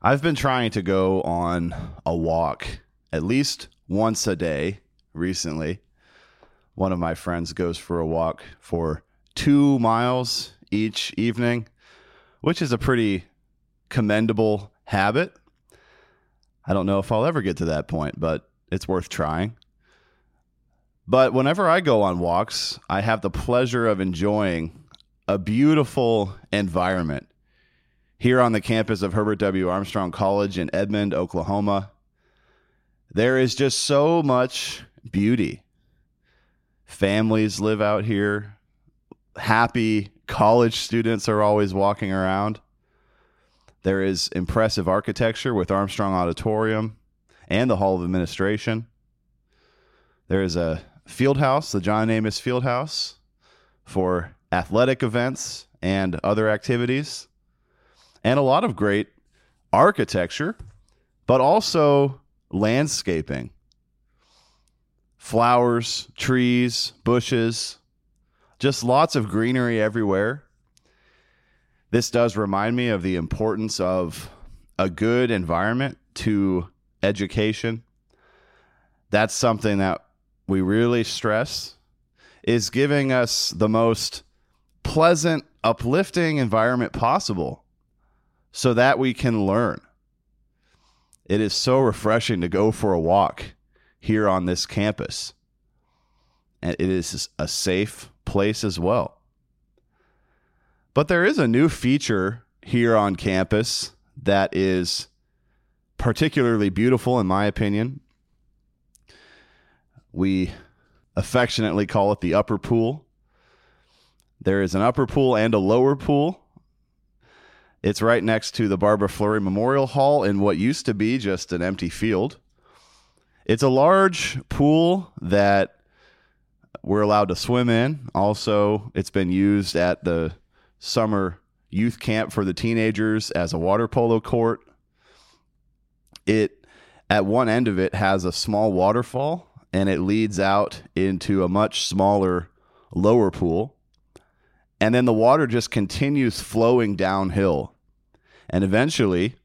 I've been trying to go on a walk at least once a day recently. One of my friends goes for a walk for two miles each evening, which is a pretty commendable habit. I don't know if I'll ever get to that point, but it's worth trying. But whenever I go on walks, I have the pleasure of enjoying a beautiful environment here on the campus of Herbert W. Armstrong College in Edmond, Oklahoma. There is just so much beauty. Families live out here. Happy college students are always walking around. There is impressive architecture with Armstrong Auditorium and the Hall of Administration. There is a field house, the John Amos Field House, for athletic events and other activities and a lot of great architecture, but also landscaping flowers, trees, bushes, just lots of greenery everywhere. This does remind me of the importance of a good environment to education. That's something that we really stress is giving us the most pleasant, uplifting environment possible so that we can learn. It is so refreshing to go for a walk here on this campus. And it is a safe place as well. But there is a new feature here on campus that is particularly beautiful, in my opinion. We affectionately call it the upper pool. There is an upper pool and a lower pool it's right next to the Barbara Flurry Memorial Hall in what used to be just an empty field. It's a large pool that we're allowed to swim in. Also, it's been used at the summer youth camp for the teenagers as a water polo court. It at one end of it has a small waterfall and it leads out into a much smaller lower pool and then the water just continues flowing downhill. And eventually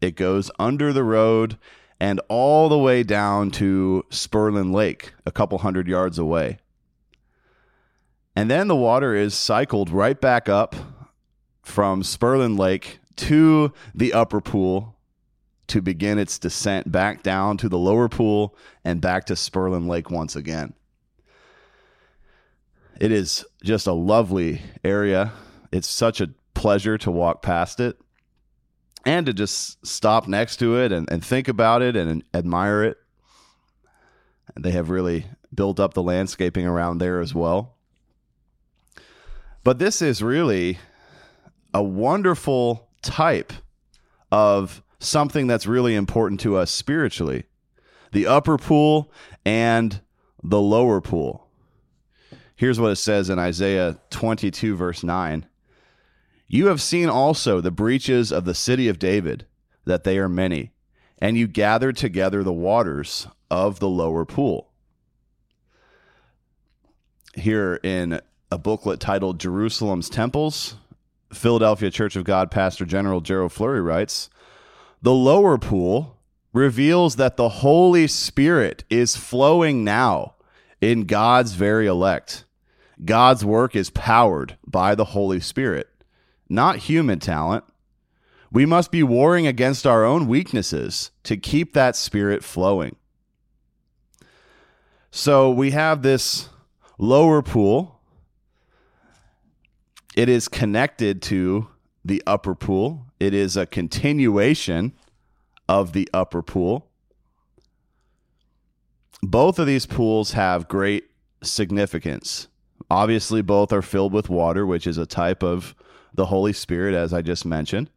it goes under the road and all the way down to Spurlin Lake, a couple hundred yards away. And then the water is cycled right back up from Spurlin Lake to the upper pool to begin its descent back down to the lower pool and back to Spurlin Lake once again. It is just a lovely area. It's such a pleasure to walk past it and to just stop next to it and, and think about it and admire it. And they have really built up the landscaping around there as well. But this is really a wonderful type of something that's really important to us spiritually the upper pool and the lower pool. Here's what it says in Isaiah 22, verse 9 You have seen also the breaches of the city of David, that they are many, and you gathered together the waters of the lower pool. Here in a booklet titled Jerusalem's Temples, Philadelphia Church of God Pastor General Gerald Flurry writes The lower pool reveals that the Holy Spirit is flowing now in God's very elect. God's work is powered by the Holy Spirit, not human talent. We must be warring against our own weaknesses to keep that spirit flowing. So we have this lower pool. It is connected to the upper pool. It is a continuation of the upper pool. Both of these pools have great significance. Obviously, both are filled with water, which is a type of the Holy Spirit, as I just mentioned.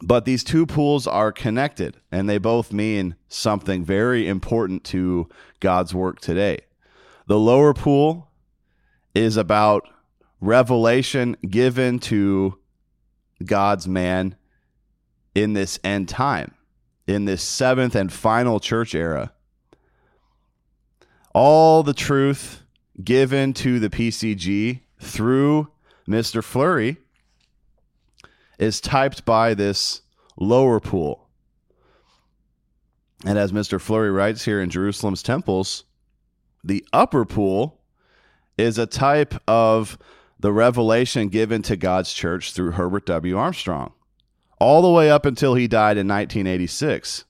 But these two pools are connected, and they both mean something very important to God's work today. The lower pool is about revelation given to God's man in this end time, in this seventh and final church era. All the truth given to the PCG through Mr. Flurry is typed by this lower pool. And as Mr. Flurry writes here in Jerusalem's temples, the upper pool is a type of the revelation given to God's church through Herbert W. Armstrong, all the way up until he died in 1986.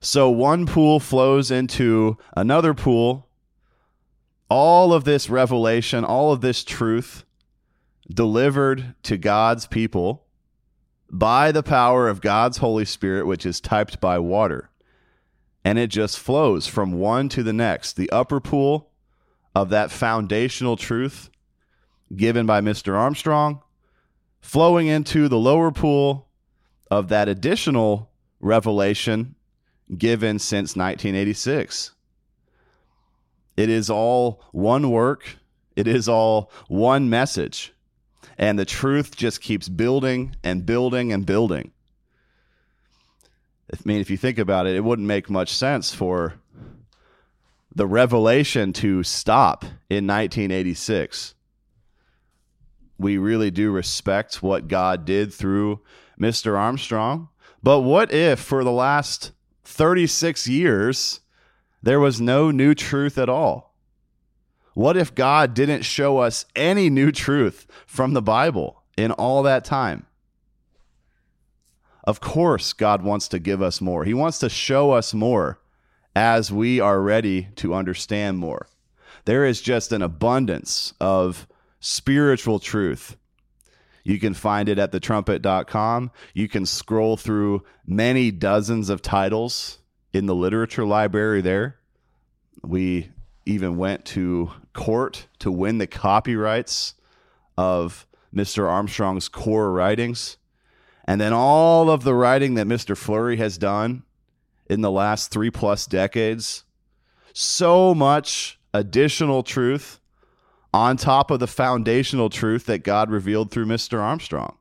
So one pool flows into another pool. All of this revelation, all of this truth delivered to God's people by the power of God's Holy Spirit, which is typed by water. And it just flows from one to the next. The upper pool of that foundational truth given by Mr. Armstrong, flowing into the lower pool of that additional revelation given since 1986. It is all one work, it is all one message. And the truth just keeps building and building and building. I mean, if you think about it, it wouldn't make much sense for the revelation to stop in 1986. We really do respect what God did through Mr. Armstrong. But what if for the last 36 years there was no new truth at all? What if God didn't show us any new truth from the Bible in all that time? Of course, God wants to give us more. He wants to show us more as we are ready to understand more. There is just an abundance of spiritual truth. You can find it at thetrumpet.com. You can scroll through many dozens of titles in the literature library there. We even went to court to win the copyrights of Mr. Armstrong's core writings. And then all of the writing that Mr. Flurry has done in the last three plus decades. So much additional truth on top of the foundational truth that God revealed through Mr. Armstrong.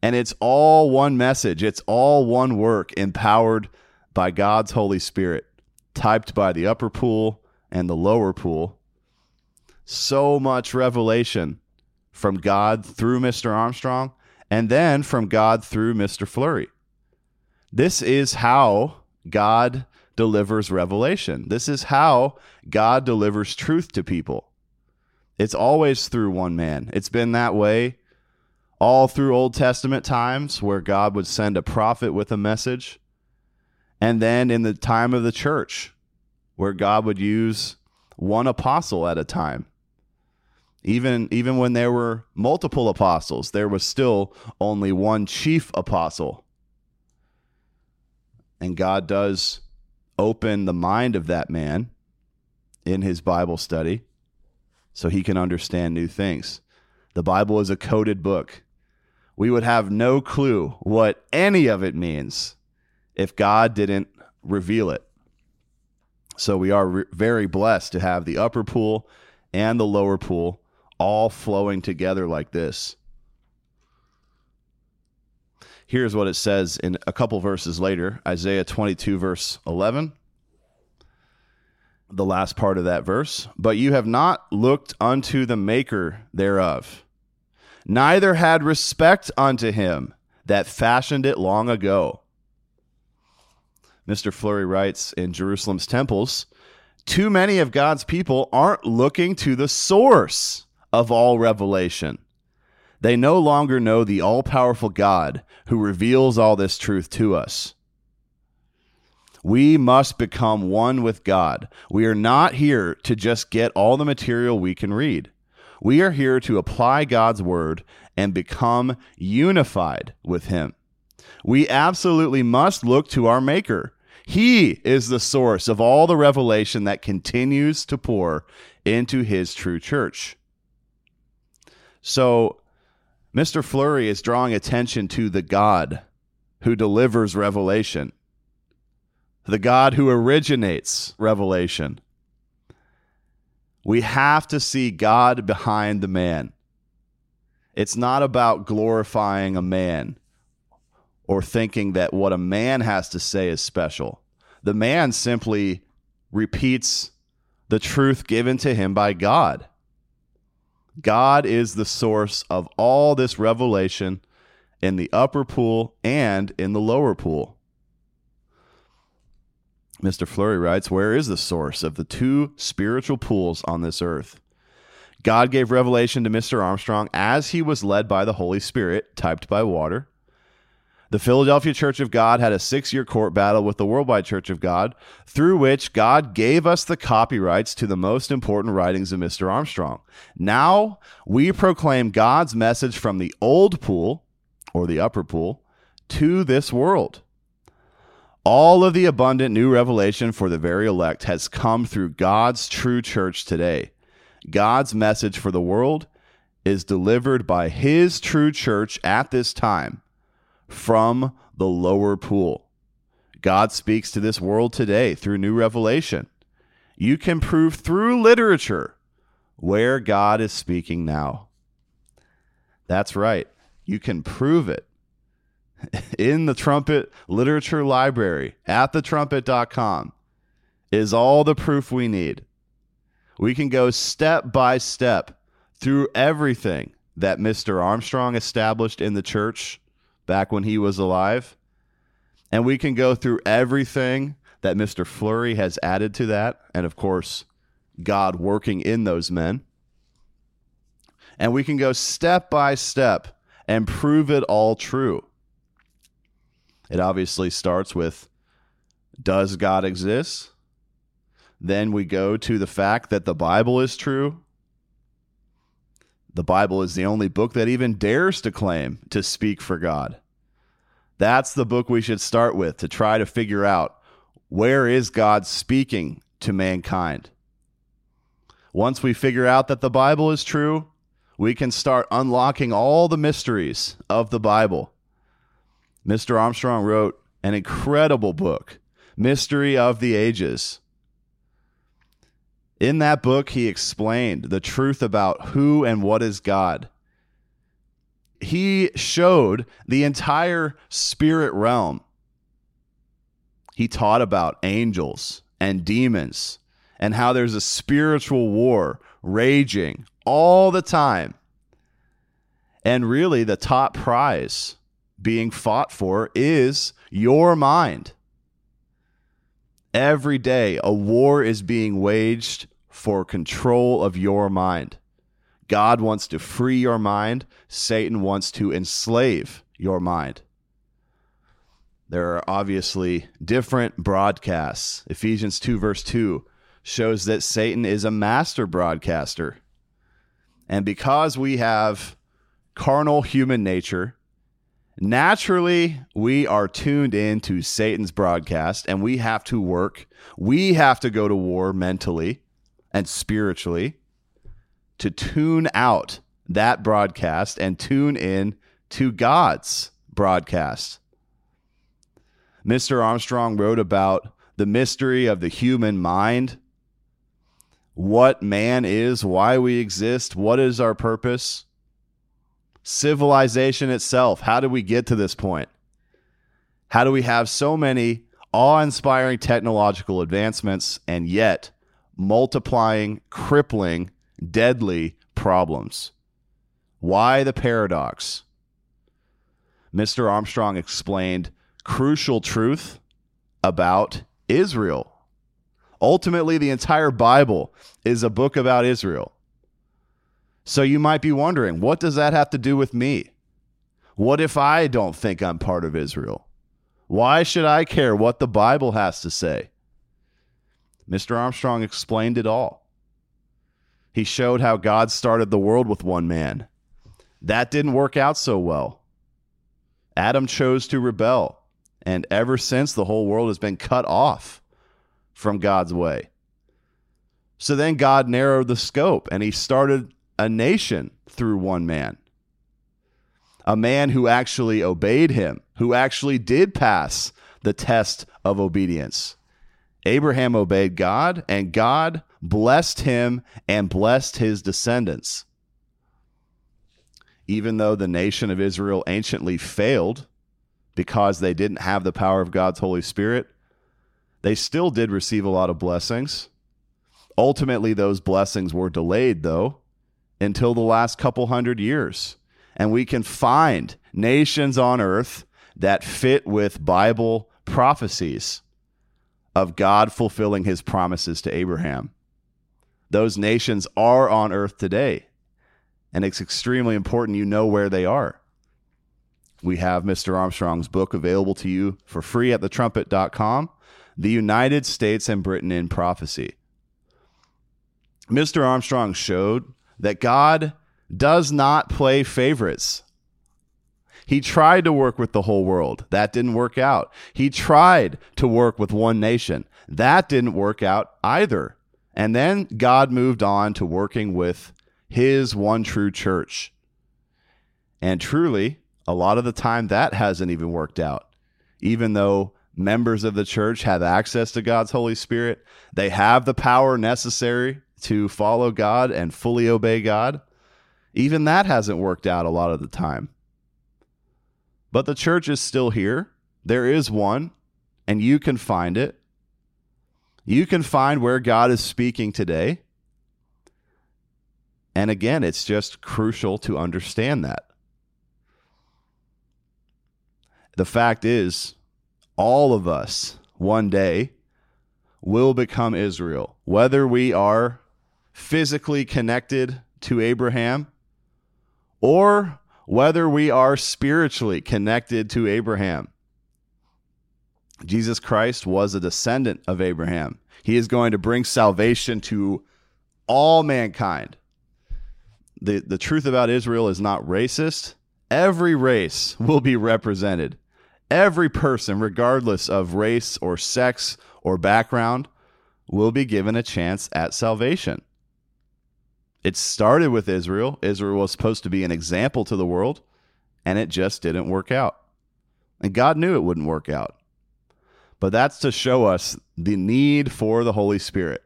And it's all one message, it's all one work empowered by God's Holy Spirit, typed by the upper pool and the lower pool. So much revelation from God through Mr. Armstrong and then from God through Mr. Flurry. This is how God delivers revelation. This is how God delivers truth to people. It's always through one man. It's been that way all through Old Testament times where God would send a prophet with a message. And then in the time of the church where God would use one apostle at a time. Even even when there were multiple apostles, there was still only one chief apostle and God does open the mind of that man in his Bible study so he can understand new things. The Bible is a coded book. We would have no clue what any of it means if God didn't reveal it. So we are re- very blessed to have the upper pool and the lower pool all flowing together like this. Here's what it says in a couple verses later Isaiah 22, verse 11. The last part of that verse. But you have not looked unto the Maker thereof, neither had respect unto him that fashioned it long ago. Mr. Flurry writes in Jerusalem's temples too many of God's people aren't looking to the source of all revelation. They no longer know the all powerful God who reveals all this truth to us. We must become one with God. We are not here to just get all the material we can read. We are here to apply God's word and become unified with Him. We absolutely must look to our Maker. He is the source of all the revelation that continues to pour into His true church. So, Mr. Flurry is drawing attention to the God who delivers revelation, the God who originates revelation. We have to see God behind the man. It's not about glorifying a man or thinking that what a man has to say is special. The man simply repeats the truth given to him by God. God is the source of all this revelation in the upper pool and in the lower pool. Mr. Flurry writes, Where is the source of the two spiritual pools on this earth? God gave revelation to Mr. Armstrong as he was led by the Holy Spirit, typed by water. The Philadelphia Church of God had a six year court battle with the Worldwide Church of God, through which God gave us the copyrights to the most important writings of Mr. Armstrong. Now we proclaim God's message from the old pool, or the upper pool, to this world. All of the abundant new revelation for the very elect has come through God's true church today. God's message for the world is delivered by his true church at this time from the lower pool. God speaks to this world today through new revelation. You can prove through literature where God is speaking now. That's right. You can prove it in the Trumpet Literature Library at thetrumpet.com is all the proof we need. We can go step by step through everything that Mr. Armstrong established in the church back when he was alive. And we can go through everything that Mr. Flurry has added to that. And of course, God working in those men. And we can go step by step and prove it all true. It obviously starts with Does God exist? Then we go to the fact that the Bible is true. The Bible is the only book that even dares to claim to speak for God. That's the book we should start with to try to figure out where is God speaking to mankind. Once we figure out that the Bible is true, we can start unlocking all the mysteries of the Bible. Mr. Armstrong wrote an incredible book, Mystery of the Ages. In that book, he explained the truth about who and what is God. He showed the entire spirit realm. He taught about angels and demons and how there's a spiritual war raging all the time. And really, the top prize being fought for is your mind. Every day, a war is being waged for control of your mind. God wants to free your mind, Satan wants to enslave your mind. There are obviously different broadcasts. Ephesians 2, verse 2 shows that Satan is a master broadcaster. And because we have carnal human nature, naturally we are tuned into Satan's broadcast and we have to work. We have to go to war mentally and spiritually to tune out that broadcast and tune in to God's broadcast. Mr. Armstrong wrote about the mystery of the human mind, what man is, why we exist, what is our purpose, civilization itself. How did we get to this point? How do we have so many awe inspiring technological advancements and yet multiplying, crippling deadly problems. Why the paradox? Mr. Armstrong explained crucial truth about Israel. Ultimately, the entire Bible is a book about Israel. So you might be wondering, what does that have to do with me? What if I don't think I'm part of Israel? Why should I care what the Bible has to say? Mr. Armstrong explained it all. He showed how God started the world with one man. That didn't work out so well. Adam chose to rebel, and ever since, the whole world has been cut off from God's way. So then God narrowed the scope and he started a nation through one man. a man who actually obeyed him, who actually did pass the test of obedience. Abraham obeyed God, and God blessed him and blessed his descendants. Even though the nation of Israel anciently failed because they didn't have the power of God's Holy Spirit, they still did receive a lot of blessings. Ultimately, those blessings were delayed, though, until the last couple hundred years. And we can find nations on earth that fit with Bible prophecies of God fulfilling his promises to Abraham. Those nations are on earth today, and it's extremely important you know where they are. We have Mr. Armstrong's book available to you for free at thetrumpet.com The United States and Britain in Prophecy. Mr. Armstrong showed that God does not play favorites. He tried to work with the whole world. That didn't work out. He tried to work with one nation. That didn't work out either. And then God moved on to working with his one true church. And truly, a lot of the time that hasn't even worked out. Even though members of the church have access to God's Holy Spirit, they have the power necessary to follow God and fully obey God. Even that hasn't worked out a lot of the time. But the church is still here. There is one, and you can find it. You can find where God is speaking today. And again, it's just crucial to understand that. The fact is, all of us one day will become Israel, whether we are physically connected to Abraham or whether we are spiritually connected to Abraham. Jesus Christ was a descendant of Abraham. He is going to bring salvation to all mankind. The, the truth about Israel is not racist. Every race will be represented. Every person, regardless of race or sex or background, will be given a chance at salvation. It started with Israel. Israel was supposed to be an example to the world, and it just didn't work out. And God knew it wouldn't work out. But that's to show us the need for the Holy Spirit.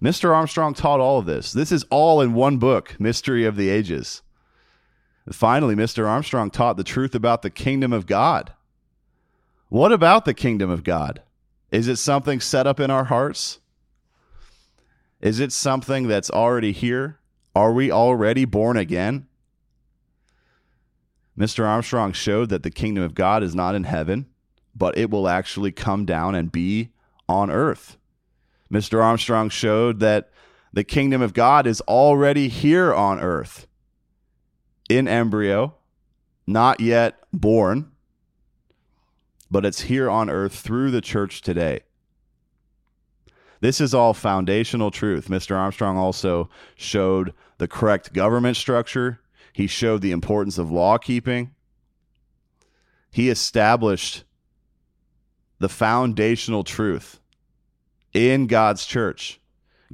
Mr. Armstrong taught all of this. This is all in one book, Mystery of the Ages. Finally, Mr. Armstrong taught the truth about the kingdom of God. What about the kingdom of God? Is it something set up in our hearts? Is it something that's already here? Are we already born again? Mr. Armstrong showed that the kingdom of God is not in heaven, but it will actually come down and be on earth. Mr. Armstrong showed that the kingdom of God is already here on earth in embryo, not yet born, but it's here on earth through the church today. This is all foundational truth. Mr. Armstrong also showed the correct government structure, he showed the importance of law keeping. He established the foundational truth in God's church.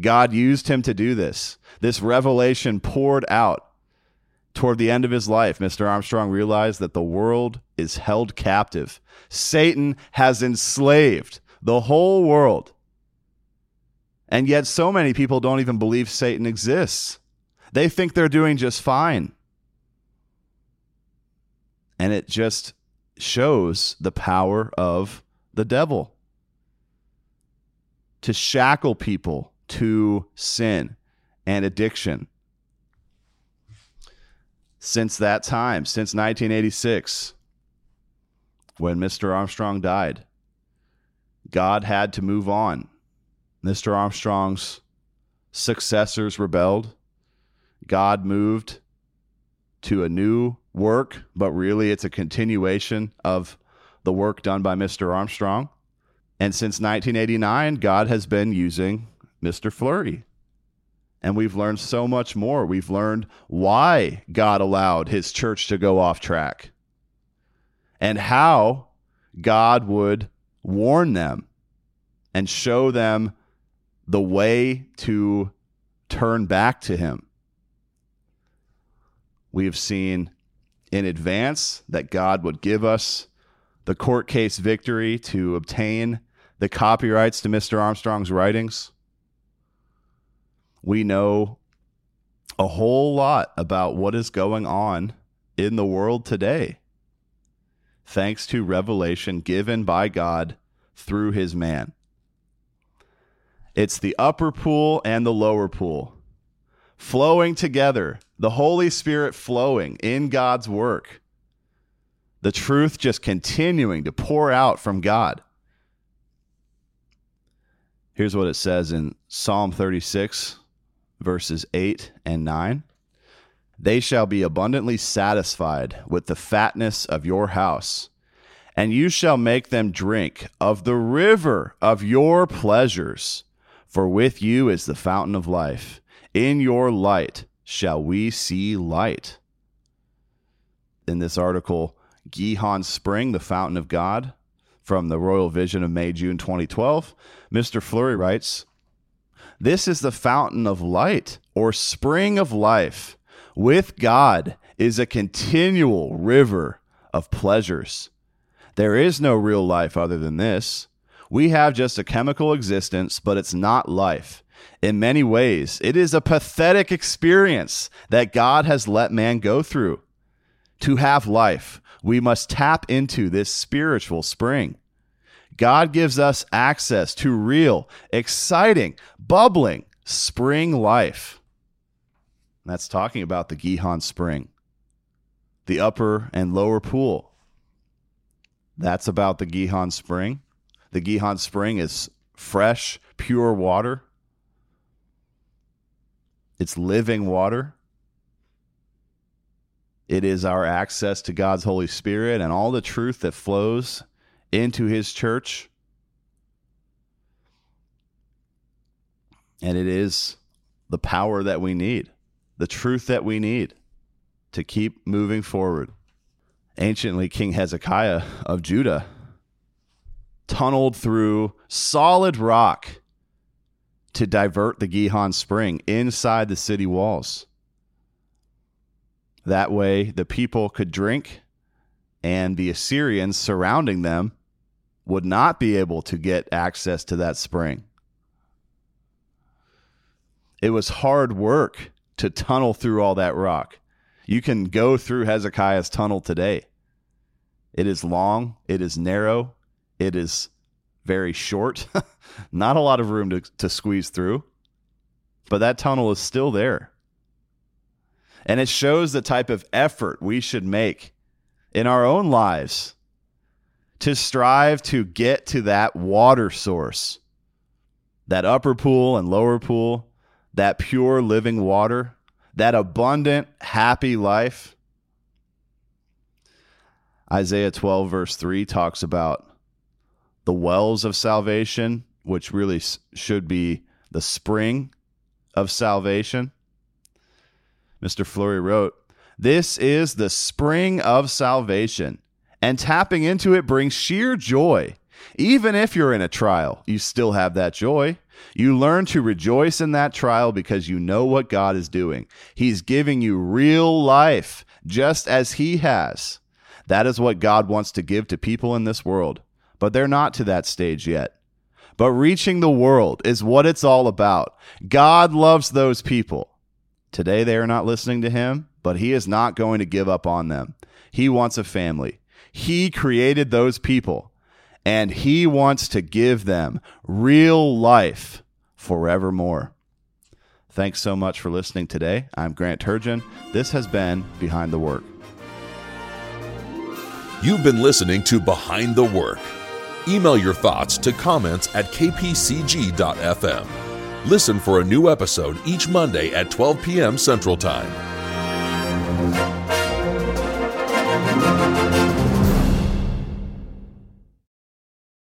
God used him to do this. This revelation poured out toward the end of his life. Mr. Armstrong realized that the world is held captive. Satan has enslaved the whole world. And yet, so many people don't even believe Satan exists. They think they're doing just fine. And it just shows the power of the devil to shackle people to sin and addiction. Since that time, since 1986, when Mr. Armstrong died, God had to move on Mr. Armstrong's successors rebelled. God moved to a new work, but really it's a continuation of the work done by Mr. Armstrong. And since 1989, God has been using Mr. Flurry. And we've learned so much more. We've learned why God allowed his church to go off track and how God would warn them and show them the way to turn back to Him. We have seen in advance that God would give us the court case victory to obtain the copyrights to Mr. Armstrong's writings. We know a whole lot about what is going on in the world today, thanks to revelation given by God through his man. It's the upper pool and the lower pool flowing together, the Holy Spirit flowing in God's work, the truth just continuing to pour out from God. Here's what it says in Psalm 36, verses 8 and 9. They shall be abundantly satisfied with the fatness of your house, and you shall make them drink of the river of your pleasures. For with you is the fountain of life. In your light shall we see light. In this article, Gihon Spring, the fountain of God, from the Royal Vision of May June 2012, Mr. Flurry writes, This is the fountain of light or spring of life. With God is a continual river of pleasures. There is no real life other than this. We have just a chemical existence, but it's not life. In many ways, it is a pathetic experience that God has let man go through. To have life, we must tap into this spiritual spring. God gives us access to real, exciting, bubbling spring life. That's talking about the Gihon Spring, the upper and lower pool. That's about the Gihon Spring. The Gihon Spring is fresh, pure water. It's living water. It is our access to God's Holy Spirit and all the truth that flows into His church. And it is the power that we need, the truth that we need to keep moving forward. Anciently, King Hezekiah of Judah tunneled through solid rock to divert the Gihon Spring inside the city walls. That way, the people could drink, and the Assyrians surrounding them would not be able to get access to that spring. It was hard work to tunnel through all that rock. You can go through Hezekiah's tunnel today. It is long, it is narrow, it is very short, not a lot of room to, to squeeze through, but that tunnel is still there. And it shows the type of effort we should make in our own lives to strive to get to that water source, that upper pool and lower pool, that pure living water, that abundant, happy life. Isaiah 12, verse 3 talks about the wells of salvation, which really should be the spring of salvation. Mr. Flurry wrote, This is the spring of salvation, and tapping into it brings sheer joy. Even if you're in a trial, you still have that joy. You learn to rejoice in that trial because you know what God is doing. He's giving you real life, just as He has. That is what God wants to give to people in this world but they're not to that stage yet. But reaching the world is what it's all about. God loves those people. Today they are not listening to him, but he is not going to give up on them. He wants a family. He created those people, and he wants to give them real life forevermore. Thanks so much for listening today. I'm Grant Turgeon. This has been Behind the Work. You've been listening to Behind the Work. Email your thoughts to comments at kpcg.fm. Listen for a new episode each Monday at 12 p.m. Central Time.